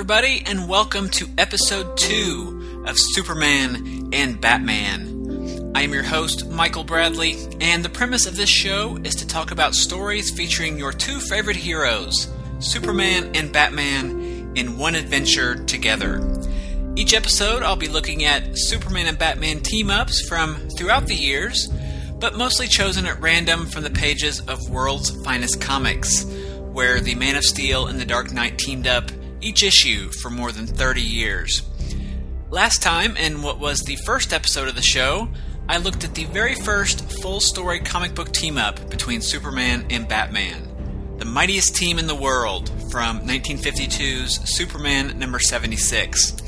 Everybody, and welcome to episode two of Superman and Batman. I am your host, Michael Bradley, and the premise of this show is to talk about stories featuring your two favorite heroes, Superman and Batman, in one adventure together. Each episode, I'll be looking at Superman and Batman team ups from throughout the years, but mostly chosen at random from the pages of World's Finest Comics, where the Man of Steel and the Dark Knight teamed up each issue for more than 30 years. Last time, in what was the first episode of the show, I looked at the very first full story comic book team up between Superman and Batman, the mightiest team in the world from 1952's Superman number 76.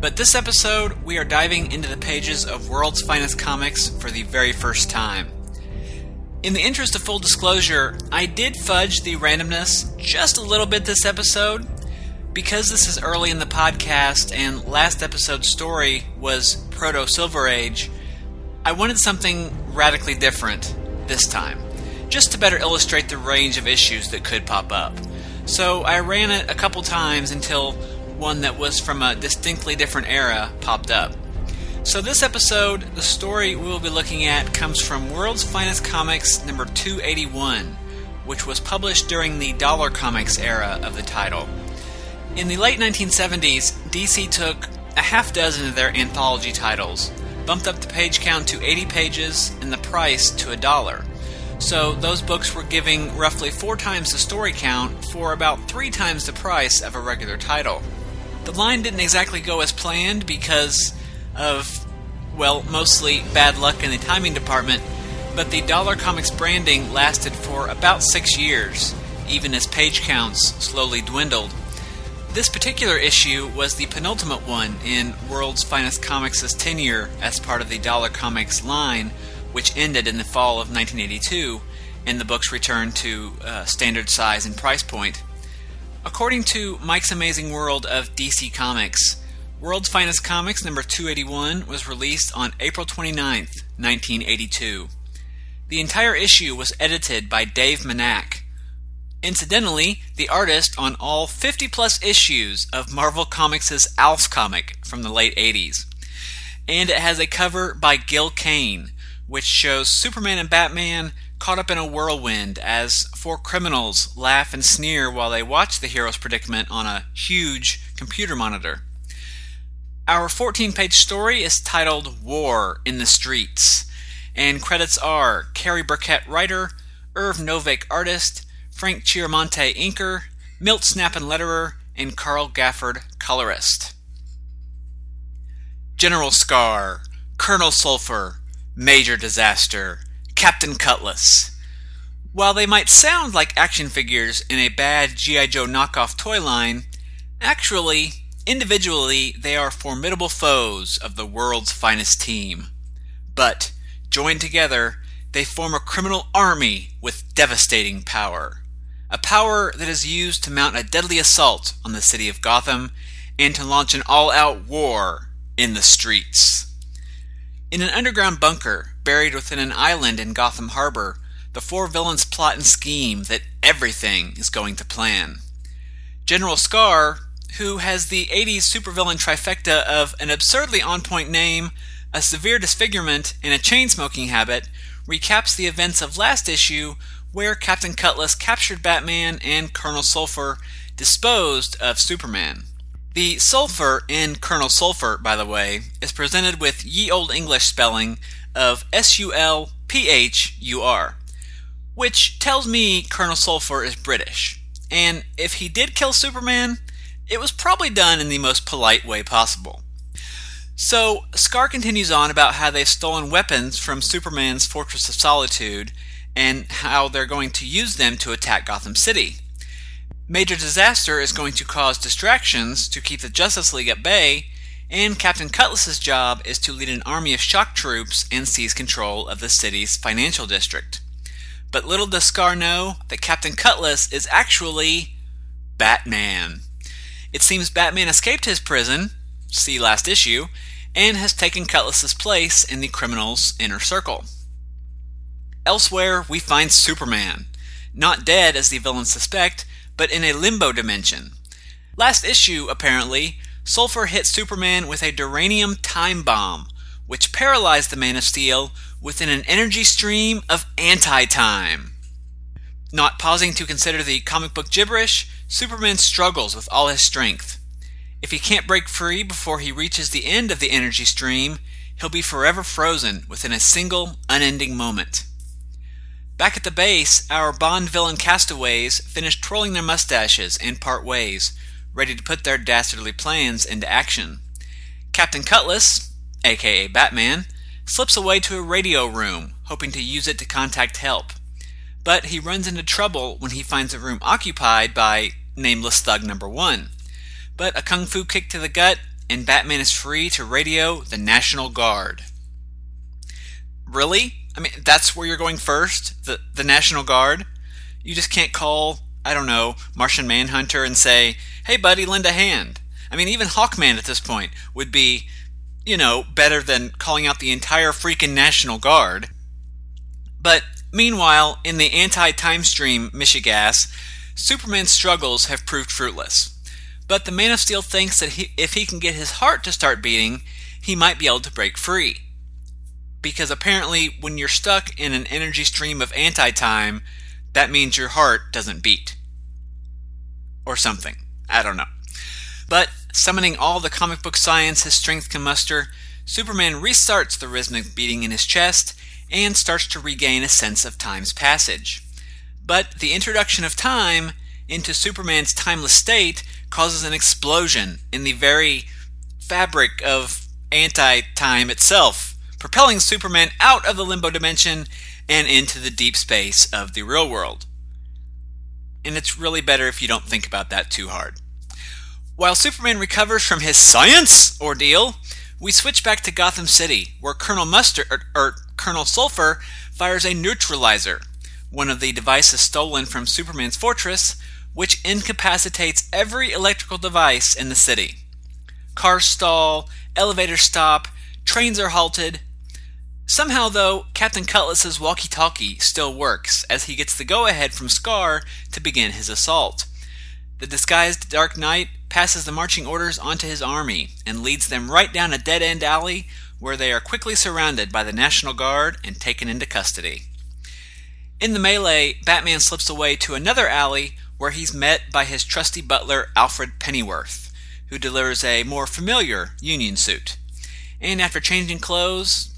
But this episode, we are diving into the pages of World's Finest Comics for the very first time. In the interest of full disclosure, I did fudge the randomness just a little bit this episode because this is early in the podcast and last episode's story was Proto Silver Age, I wanted something radically different this time, just to better illustrate the range of issues that could pop up. So I ran it a couple times until one that was from a distinctly different era popped up. So, this episode, the story we will be looking at comes from World's Finest Comics number 281, which was published during the Dollar Comics era of the title. In the late 1970s, DC took a half dozen of their anthology titles, bumped up the page count to 80 pages, and the price to a dollar. So those books were giving roughly four times the story count for about three times the price of a regular title. The line didn't exactly go as planned because of, well, mostly bad luck in the timing department, but the Dollar Comics branding lasted for about six years, even as page counts slowly dwindled this particular issue was the penultimate one in World's Finest Comics' tenure as part of the Dollar Comics line, which ended in the fall of 1982, and the books returned to uh, standard size and price point. According to Mike's Amazing World of DC Comics, World's Finest Comics number 281 was released on April 29, 1982. The entire issue was edited by Dave Manak, Incidentally, the artist on all 50 plus issues of Marvel Comics' Alf comic from the late 80s. And it has a cover by Gil Kane, which shows Superman and Batman caught up in a whirlwind as four criminals laugh and sneer while they watch the hero's predicament on a huge computer monitor. Our 14 page story is titled War in the Streets, and credits are Cary Burkett, writer, Irv Novick, artist, Frank Chiaramonte, inker, Milt Snapinn, letterer, and Carl Gafford, colorist. General Scar, Colonel Sulphur, Major Disaster, Captain Cutlass. While they might sound like action figures in a bad G.I. Joe knockoff toy line, actually, individually, they are formidable foes of the world's finest team. But, joined together, they form a criminal army with devastating power a power that is used to mount a deadly assault on the city of Gotham and to launch an all out war in the streets. In an underground bunker buried within an island in Gotham Harbor, the four villains plot and scheme that everything is going to plan. General Scar, who has the 80s supervillain trifecta of an absurdly on point name, a severe disfigurement, and a chain smoking habit, recaps the events of last issue where Captain Cutlass captured Batman and Colonel Sulphur disposed of Superman. The sulfur in Colonel Sulphur, by the way, is presented with ye old English spelling of S U L P H U R, which tells me Colonel Sulphur is British. And if he did kill Superman, it was probably done in the most polite way possible. So, Scar continues on about how they've stolen weapons from Superman's Fortress of Solitude and how they're going to use them to attack Gotham City. Major Disaster is going to cause distractions to keep the Justice League at bay, and Captain Cutlass's job is to lead an army of shock troops and seize control of the city's financial district. But little does Scar know that Captain Cutlass is actually Batman. It seems Batman escaped his prison, see last issue, and has taken Cutlass's place in the criminal's inner circle. Elsewhere, we find Superman, not dead as the villains suspect, but in a limbo dimension. Last issue, apparently, Sulfur hit Superman with a duranium time bomb, which paralyzed the Man of Steel within an energy stream of anti time. Not pausing to consider the comic book gibberish, Superman struggles with all his strength. If he can't break free before he reaches the end of the energy stream, he'll be forever frozen within a single, unending moment. Back at the base, our Bond villain castaways finish twirling their mustaches and part ways, ready to put their dastardly plans into action. Captain Cutlass, aka Batman, slips away to a radio room, hoping to use it to contact help. But he runs into trouble when he finds a room occupied by nameless thug number one. But a kung fu kick to the gut, and Batman is free to radio the National Guard. Really? I mean, that's where you're going first? The, the National Guard? You just can't call, I don't know, Martian Manhunter and say, hey buddy, lend a hand. I mean, even Hawkman at this point would be, you know, better than calling out the entire freaking National Guard. But meanwhile, in the anti time stream Michigas, Superman's struggles have proved fruitless. But the Man of Steel thinks that he, if he can get his heart to start beating, he might be able to break free. Because apparently, when you're stuck in an energy stream of anti time, that means your heart doesn't beat. Or something. I don't know. But summoning all the comic book science his strength can muster, Superman restarts the rhythmic beating in his chest and starts to regain a sense of time's passage. But the introduction of time into Superman's timeless state causes an explosion in the very fabric of anti time itself, propelling Superman out of the limbo dimension and into the deep space of the real world. And it's really better if you don't think about that too hard. While Superman recovers from his science ordeal, we switch back to Gotham City, where Colonel Mustard or, or er, er, Colonel Sulfur fires a neutralizer one of the devices stolen from Superman's fortress, which incapacitates every electrical device in the city. Cars stall, elevators stop, trains are halted. Somehow, though, Captain Cutlass's walkie talkie still works as he gets the go ahead from Scar to begin his assault. The disguised Dark Knight passes the marching orders onto his army and leads them right down a dead end alley where they are quickly surrounded by the National Guard and taken into custody. In the melee, Batman slips away to another alley where he's met by his trusty butler Alfred Pennyworth, who delivers a more familiar Union suit. And after changing clothes,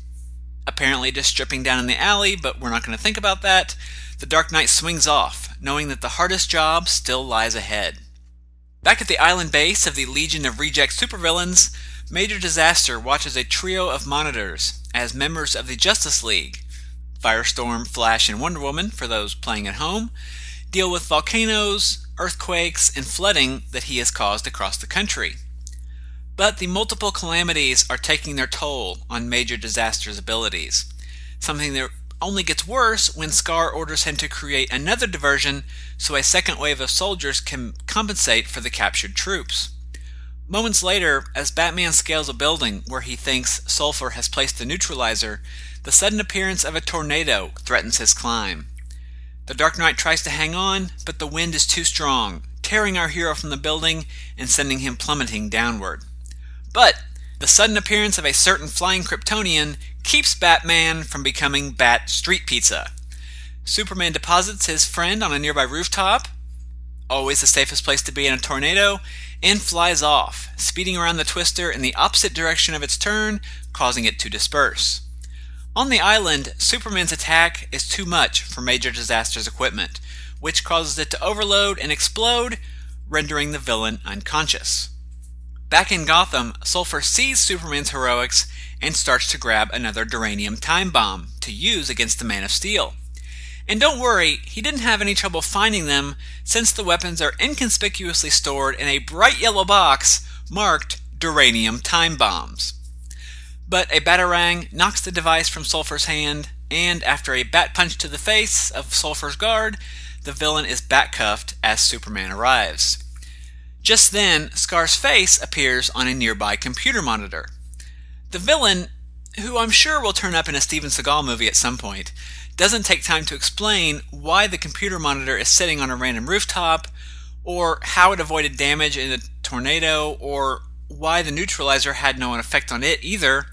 apparently just stripping down in the alley, but we're not going to think about that, the Dark Knight swings off, knowing that the hardest job still lies ahead. Back at the island base of the Legion of Reject Supervillains, Major Disaster watches a trio of monitors as members of the Justice League Firestorm, Flash, and Wonder Woman, for those playing at home, deal with volcanoes, earthquakes, and flooding that he has caused across the country. But the multiple calamities are taking their toll on Major Disaster's abilities, something that only gets worse when Scar orders him to create another diversion so a second wave of soldiers can compensate for the captured troops. Moments later, as Batman scales a building where he thinks Sulfur has placed the neutralizer, the sudden appearance of a tornado threatens his climb. The Dark Knight tries to hang on, but the wind is too strong, tearing our hero from the building and sending him plummeting downward. But the sudden appearance of a certain flying Kryptonian keeps Batman from becoming Bat Street Pizza. Superman deposits his friend on a nearby rooftop, always the safest place to be in a tornado, and flies off, speeding around the twister in the opposite direction of its turn, causing it to disperse. On the island, Superman's attack is too much for Major Disaster's equipment, which causes it to overload and explode, rendering the villain unconscious. Back in Gotham, Sulfur sees Superman's heroics and starts to grab another duranium time bomb to use against the Man of Steel. And don't worry, he didn't have any trouble finding them since the weapons are inconspicuously stored in a bright yellow box marked Duranium Time Bombs. But a Batarang knocks the device from Sulfur's hand, and after a bat punch to the face of Sulfur's guard, the villain is bat-cuffed as Superman arrives. Just then, Scar's face appears on a nearby computer monitor. The villain, who I'm sure will turn up in a Steven Seagal movie at some point, doesn't take time to explain why the computer monitor is sitting on a random rooftop or how it avoided damage in a tornado or why the neutralizer had no effect on it either,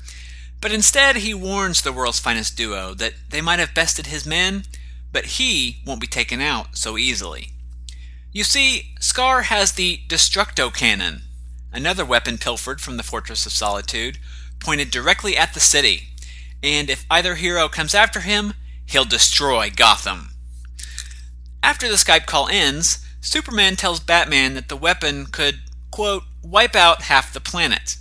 but instead he warns the world's finest duo that they might have bested his men, but he won't be taken out so easily. You see, Scar has the Destructo Cannon, another weapon pilfered from the Fortress of Solitude, pointed directly at the city, and if either hero comes after him, he'll destroy Gotham. After the Skype call ends, Superman tells Batman that the weapon could, quote, wipe out half the planet.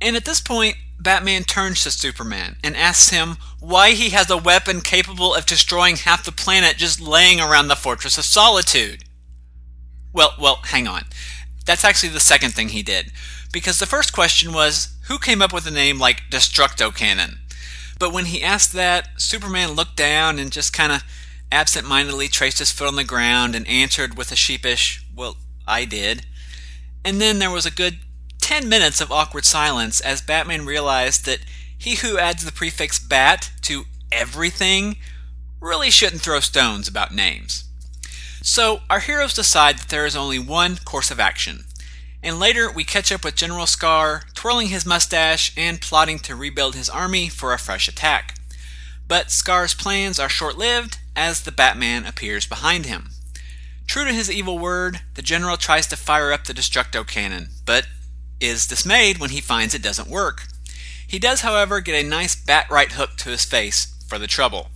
And at this point, Batman turns to Superman and asks him why he has a weapon capable of destroying half the planet just laying around the Fortress of Solitude. Well, well, hang on. That's actually the second thing he did. Because the first question was who came up with a name like Destructo Cannon? But when he asked that, Superman looked down and just kind of absent mindedly traced his foot on the ground and answered with a sheepish, Well, I did. And then there was a good 10 minutes of awkward silence as Batman realized that he who adds the prefix bat to everything really shouldn't throw stones about names. So, our heroes decide that there is only one course of action. And later, we catch up with General Scar, twirling his mustache and plotting to rebuild his army for a fresh attack. But Scar's plans are short lived as the Batman appears behind him. True to his evil word, the general tries to fire up the Destructo cannon, but is dismayed when he finds it doesn't work. He does, however, get a nice bat right hook to his face for the trouble.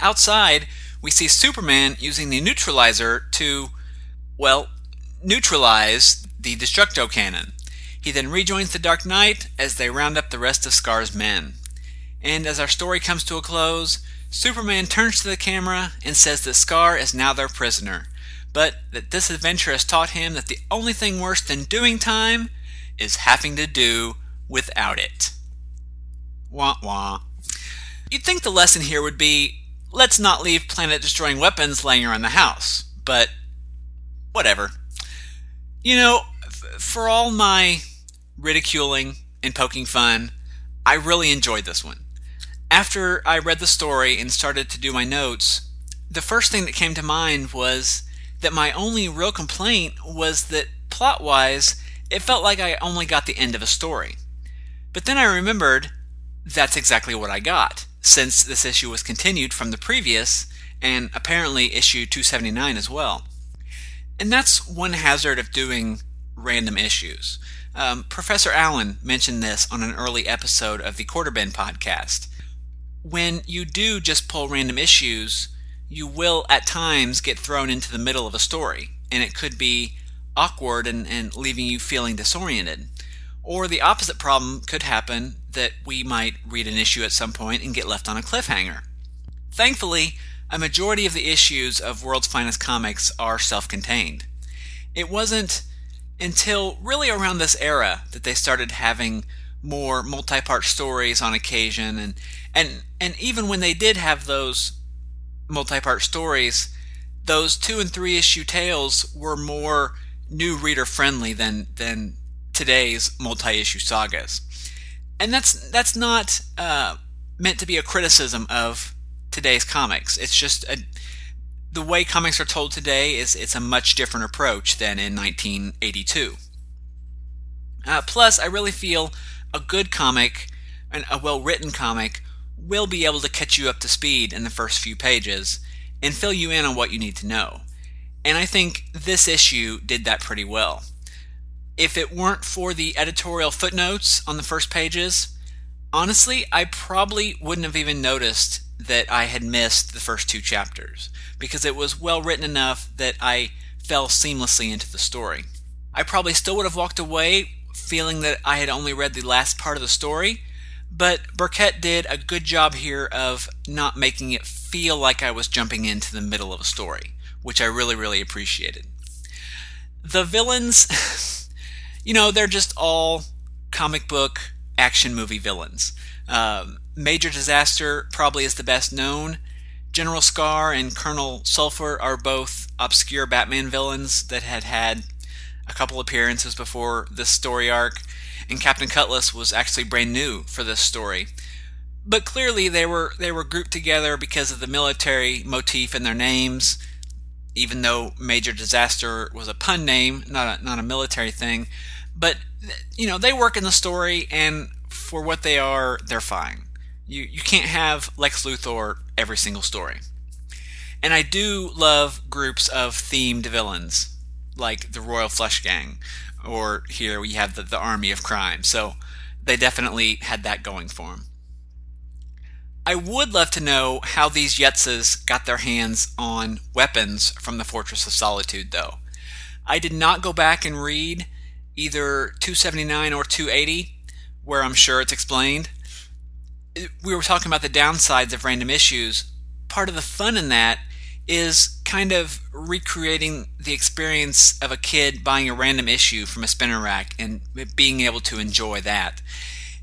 Outside, we see Superman using the neutralizer to, well, neutralize the Destructo cannon. He then rejoins the Dark Knight as they round up the rest of Scar's men. And as our story comes to a close, Superman turns to the camera and says that Scar is now their prisoner, but that this adventure has taught him that the only thing worse than doing time is having to do without it. Wah wah. You'd think the lesson here would be let's not leave planet destroying weapons laying around the house, but whatever. You know, for all my ridiculing and poking fun, I really enjoyed this one. After I read the story and started to do my notes, the first thing that came to mind was that my only real complaint was that plot wise, it felt like I only got the end of a story. But then I remembered that's exactly what I got, since this issue was continued from the previous, and apparently issue 279 as well. And that's one hazard of doing random issues. Um, Professor Allen mentioned this on an early episode of the Quarterbin podcast. When you do just pull random issues, you will at times get thrown into the middle of a story, and it could be awkward and, and leaving you feeling disoriented. Or the opposite problem could happen that we might read an issue at some point and get left on a cliffhanger. Thankfully, a majority of the issues of World's Finest Comics are self contained. It wasn't until really around this era that they started having more multi-part stories on occasion and and and even when they did have those multi-part stories those two and three issue tales were more new reader friendly than than today's multi-issue sagas and that's that's not uh, meant to be a criticism of today's comics it's just a, the way comics are told today is it's a much different approach than in 1982 uh, plus i really feel a good comic and a well written comic will be able to catch you up to speed in the first few pages and fill you in on what you need to know. And I think this issue did that pretty well. If it weren't for the editorial footnotes on the first pages, honestly, I probably wouldn't have even noticed that I had missed the first two chapters because it was well written enough that I fell seamlessly into the story. I probably still would have walked away feeling that I had only read the last part of the story, but Burkett did a good job here of not making it feel like I was jumping into the middle of a story, which I really, really appreciated. The villains, you know, they're just all comic book action movie villains. Um, Major Disaster probably is the best known. General Scar and Colonel Sulphur are both obscure Batman villains that had had a couple appearances before this story arc, and Captain Cutlass was actually brand new for this story. But clearly they were they were grouped together because of the military motif in their names. Even though Major Disaster was a pun name, not a, not a military thing. But, you know, they work in the story, and for what they are, they're fine. You, you can't have Lex Luthor every single story. And I do love groups of themed villains, like the Royal Flush Gang, or here we have the, the Army of Crime. So they definitely had that going for them. I would love to know how these Yetzes got their hands on weapons from the Fortress of Solitude, though. I did not go back and read either 279 or 280, where I'm sure it's explained. We were talking about the downsides of random issues. Part of the fun in that is kind of recreating the experience of a kid buying a random issue from a spinner rack and being able to enjoy that.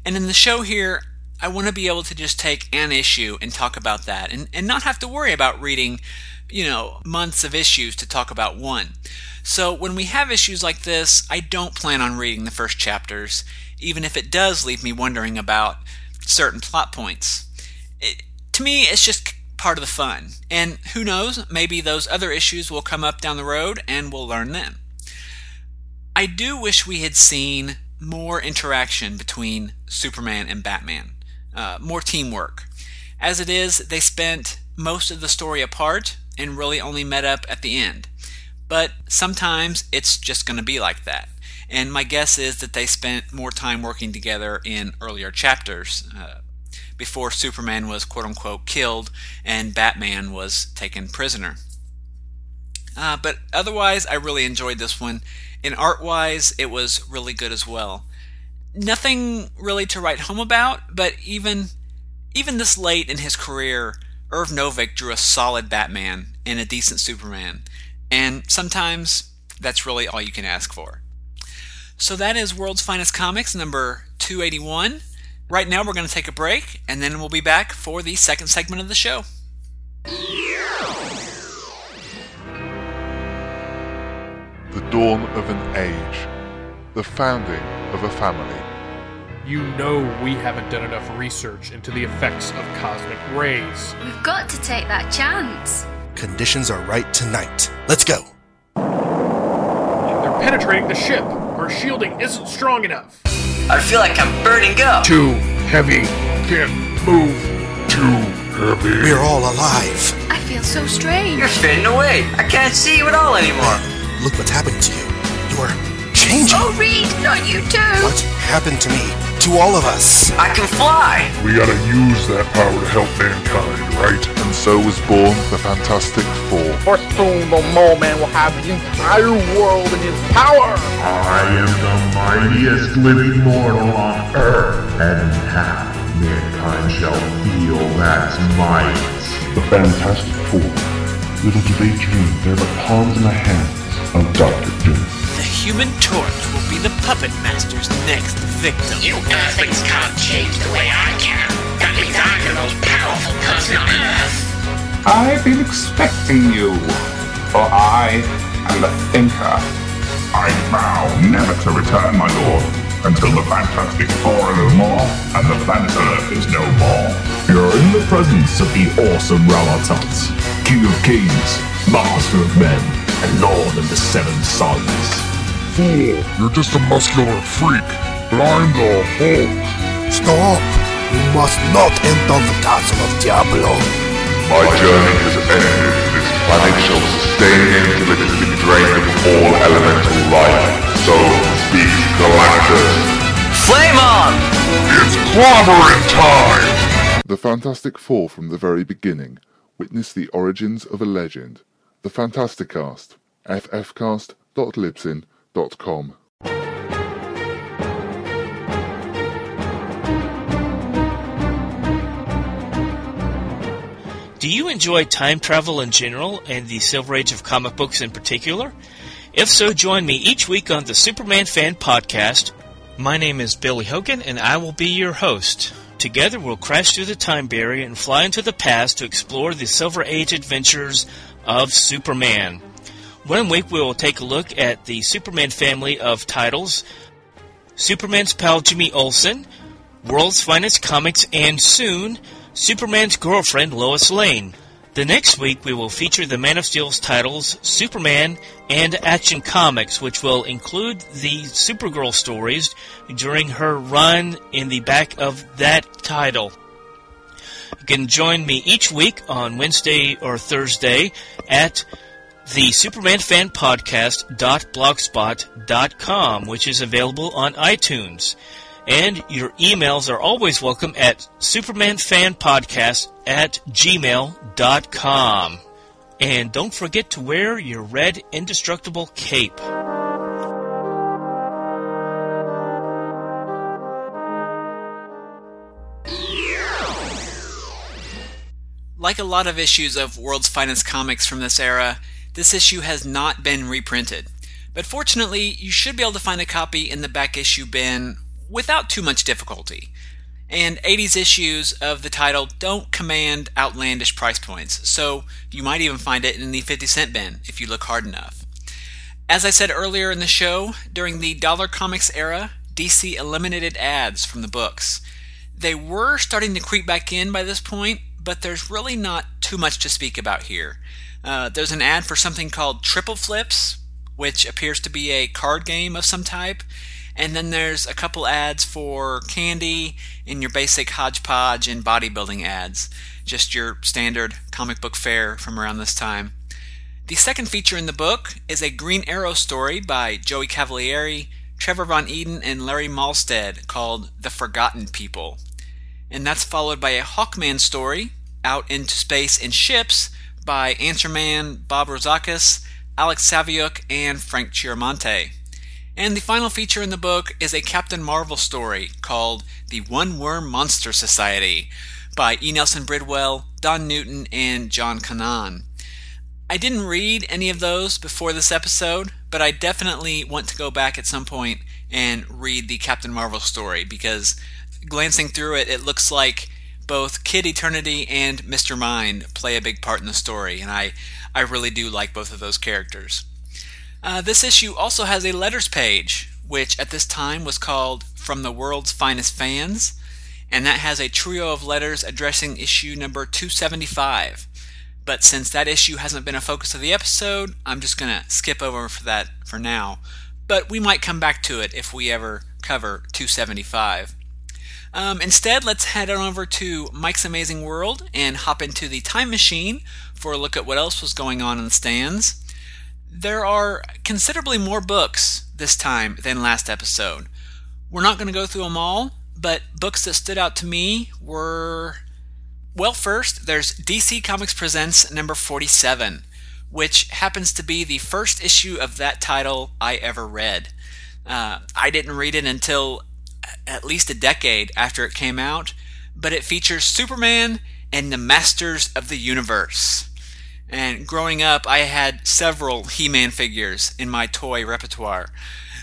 And in the show here, I want to be able to just take an issue and talk about that and, and not have to worry about reading, you know, months of issues to talk about one. So when we have issues like this, I don't plan on reading the first chapters, even if it does leave me wondering about certain plot points. It, to me, it's just part of the fun. And who knows, maybe those other issues will come up down the road and we'll learn them. I do wish we had seen more interaction between Superman and Batman uh, more teamwork. As it is, they spent most of the story apart and really only met up at the end. But sometimes it's just going to be like that. And my guess is that they spent more time working together in earlier chapters uh, before Superman was quote unquote killed and Batman was taken prisoner. Uh, but otherwise, I really enjoyed this one. In art wise, it was really good as well nothing really to write home about, but even even this late in his career, Irv Novick drew a solid Batman and a decent Superman. And sometimes that's really all you can ask for. So that is World's Finest Comics number 281. Right now we're going to take a break and then we'll be back for the second segment of the show. The dawn of an age. The founding of a family. You know we haven't done enough research into the effects of cosmic rays. We've got to take that chance. Conditions are right tonight. Let's go. They're penetrating the ship. Our shielding isn't strong enough. I feel like I'm burning up. Too heavy. Can't move. Too heavy. We're all alive. I feel so strange. You're fading away. I can't see you at all anymore. Look what's happening to you. You're changing. Oh, Reed, not you too. What happened to me? To all of us. I can fly. We gotta use that power to help mankind, right? And so was born the Fantastic Four. For soon the mole man will have the entire world in his power. I am the mightiest living mortal on earth, and half mankind shall feel that might. The Fantastic Four. Little do they dream they're the palms in the hands of Doctor Doom. The Human Torch will be the Puppet Master's next victim. You Earthlings can't change the way I can. That means I'm the most powerful person on Earth. I've been expecting you, for I am the thinker. I vow never to return, my lord, until the Fantastic Four are no more and the planet Earth is no more. You're in the presence of the awesome Ralatant, King of Kings, Master of Men, and Lord of the Seven Suns. Fool, you're just a muscular freak, but I'm the Hulk. Stop! You must not enter the castle of Diablo. My journey has ended. This planet shall sustain until it has been drained of all elemental life. So speaks Galactus. Flame on! It's clobbering time! The Fantastic Four from the very beginning witnessed the origins of a legend. The Fantasticast. ffcast.libsyn.com. Do you enjoy time travel in general and the Silver Age of comic books in particular? If so, join me each week on the Superman Fan Podcast. My name is Billy Hogan, and I will be your host. Together, we'll crash through the time barrier and fly into the past to explore the Silver Age adventures of Superman. One week, we will take a look at the Superman family of titles Superman's pal Jimmy Olsen, World's Finest Comics, and soon, Superman's girlfriend Lois Lane. The next week, we will feature the Man of Steel's titles Superman and Action Comics, which will include the Supergirl stories during her run in the back of that title. You can join me each week on Wednesday or Thursday at the Superman Fan Podcast.blogspot.com, which is available on iTunes. And your emails are always welcome at supermanfanpodcast at gmail.com. And don't forget to wear your red indestructible cape. Like a lot of issues of World's Finest Comics from this era, this issue has not been reprinted. But fortunately, you should be able to find a copy in the back issue bin without too much difficulty. And 80s issues of the title don't command outlandish price points, so you might even find it in the 50 cent bin if you look hard enough. As I said earlier in the show, during the Dollar Comics era, DC eliminated ads from the books. They were starting to creep back in by this point, but there's really not too much to speak about here. Uh, there's an ad for something called Triple Flips, which appears to be a card game of some type, and then there's a couple ads for candy and your basic hodgepodge and bodybuilding ads. Just your standard comic book fare from around this time. The second feature in the book is a Green Arrow story by Joey Cavalieri, Trevor Von Eeden, and Larry Mahlstedt called The Forgotten People. And that's followed by a Hawkman story, Out into Space in Ships, by Answerman Bob Rozakis, Alex Saviuk, and Frank Chiaramonte. And the final feature in the book is a Captain Marvel story called The One Worm Monster Society by E. Nelson Bridwell, Don Newton, and John Kanan. I didn't read any of those before this episode, but I definitely want to go back at some point and read the Captain Marvel story because glancing through it, it looks like both Kid Eternity and Mr. Mind play a big part in the story, and I, I really do like both of those characters. Uh, this issue also has a letters page, which at this time was called From the World's Finest Fans, and that has a trio of letters addressing issue number 275. But since that issue hasn't been a focus of the episode, I'm just going to skip over for that for now. But we might come back to it if we ever cover 275. Um, instead, let's head on over to Mike's Amazing World and hop into the time machine for a look at what else was going on in the stands. There are considerably more books this time than last episode. We're not going to go through them all, but books that stood out to me were. Well, first, there's DC Comics Presents number 47, which happens to be the first issue of that title I ever read. Uh, I didn't read it until at least a decade after it came out, but it features Superman and the Masters of the Universe. And growing up, I had several He Man figures in my toy repertoire,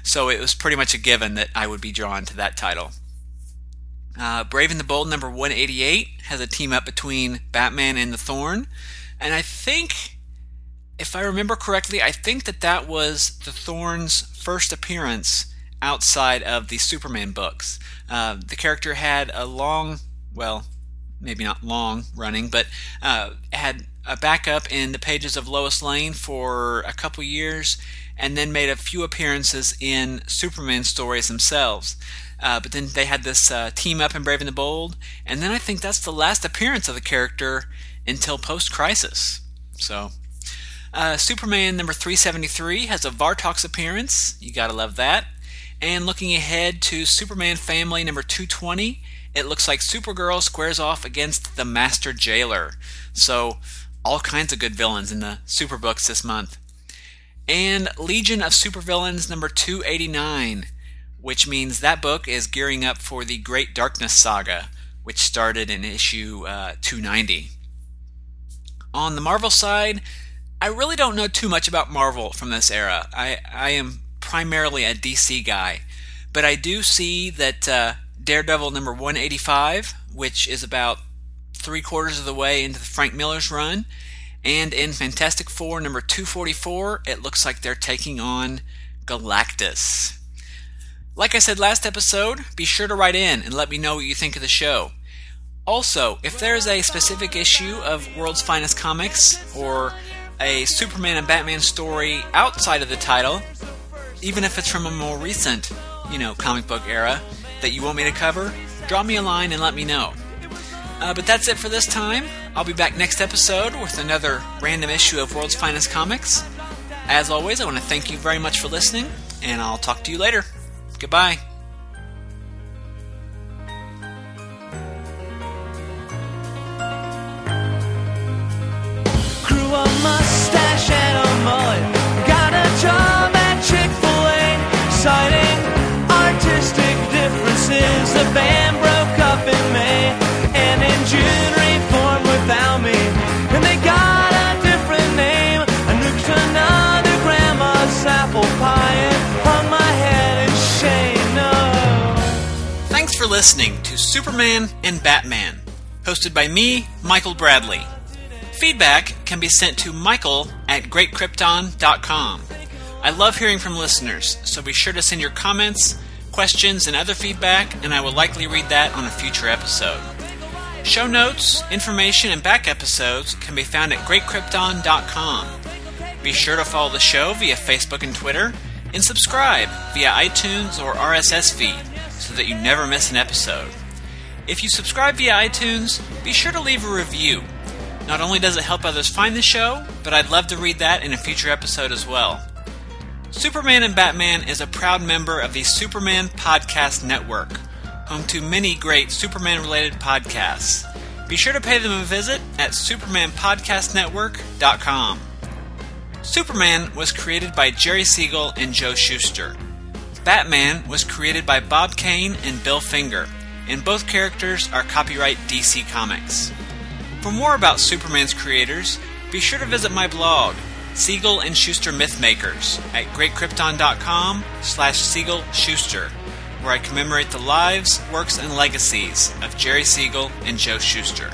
so it was pretty much a given that I would be drawn to that title. Uh, Brave and the Bold number 188 has a team up between Batman and the Thorn, and I think, if I remember correctly, I think that that was the Thorn's first appearance outside of the Superman books. Uh, the character had a long, well, maybe not long running, but uh, had a backup in the pages of Lois Lane for a couple years, and then made a few appearances in Superman stories themselves. Uh, but then they had this uh, team up in Brave and the Bold, and then I think that's the last appearance of the character until post Crisis. So, uh, Superman number 373 has a Vartox appearance. You gotta love that. And looking ahead to Superman Family number 220, it looks like Supergirl squares off against the Master Jailer. So, all kinds of good villains in the Super books this month. And Legion of Supervillains number 289, which means that book is gearing up for the Great Darkness saga, which started in issue uh, 290. On the Marvel side, I really don't know too much about Marvel from this era. I, I am primarily a DC guy, but I do see that uh, Daredevil number 185, which is about three quarters of the way into the Frank Miller's run, and in Fantastic Four number 244, it looks like they're taking on Galactus. Like I said last episode, be sure to write in and let me know what you think of the show. Also, if there's a specific issue of World's Finest Comics or a Superman and Batman story outside of the title, even if it's from a more recent, you know, comic book era that you want me to cover, draw me a line and let me know. Uh, but that's it for this time. I'll be back next episode with another random issue of World's Finest Comics. As always, I want to thank you very much for listening, and I'll talk to you later. Goodbye. Listening to Superman and Batman, hosted by me, Michael Bradley. Feedback can be sent to michael at greatkrypton.com. I love hearing from listeners, so be sure to send your comments, questions, and other feedback, and I will likely read that on a future episode. Show notes, information, and back episodes can be found at greatkrypton.com. Be sure to follow the show via Facebook and Twitter, and subscribe via iTunes or RSS feed so that you never miss an episode. If you subscribe via iTunes, be sure to leave a review. Not only does it help others find the show, but I'd love to read that in a future episode as well. Superman and Batman is a proud member of the Superman Podcast Network, home to many great Superman related podcasts. Be sure to pay them a visit at supermanpodcastnetwork.com. Superman was created by Jerry Siegel and Joe Shuster. Batman was created by Bob Kane and Bill Finger, and both characters are copyright DC Comics. For more about Superman's creators, be sure to visit my blog, Siegel and Shuster Mythmakers, at greatkrypton.com slash Siegel Shuster, where I commemorate the lives, works, and legacies of Jerry Siegel and Joe Shuster.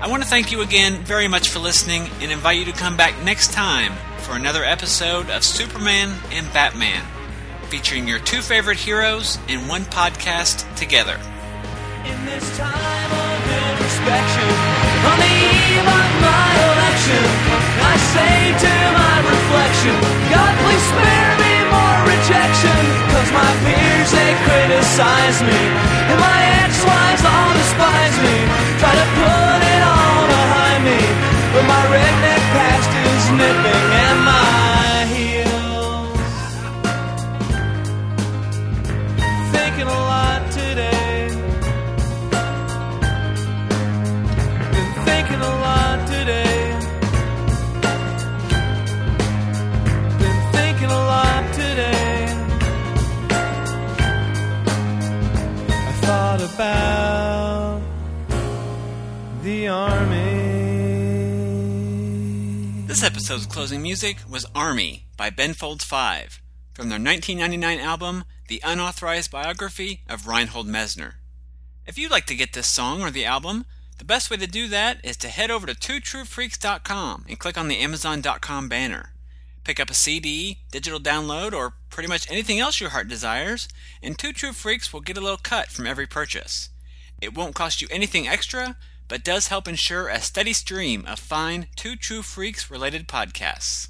I want to thank you again very much for listening and invite you to come back next time for another episode of Superman and Batman, featuring your two favorite heroes in one podcast together. In this time of introspection, on the eve of my election, I say to my reflection, God please spare me more rejection, cause my peers they criticize me, and my ex-wives all despise me, try to put it all behind me, but my redneck past is nipping Episode's closing music was Army by Ben Folds 5 from their 1999 album, The Unauthorized Biography of Reinhold Messner. If you'd like to get this song or the album, the best way to do that is to head over to twotruefreaks.com and click on the amazon.com banner. Pick up a CD, digital download, or pretty much anything else your heart desires, and Two True Freaks will get a little cut from every purchase. It won't cost you anything extra, but does help ensure a steady stream of fine Two True Freaks related podcasts.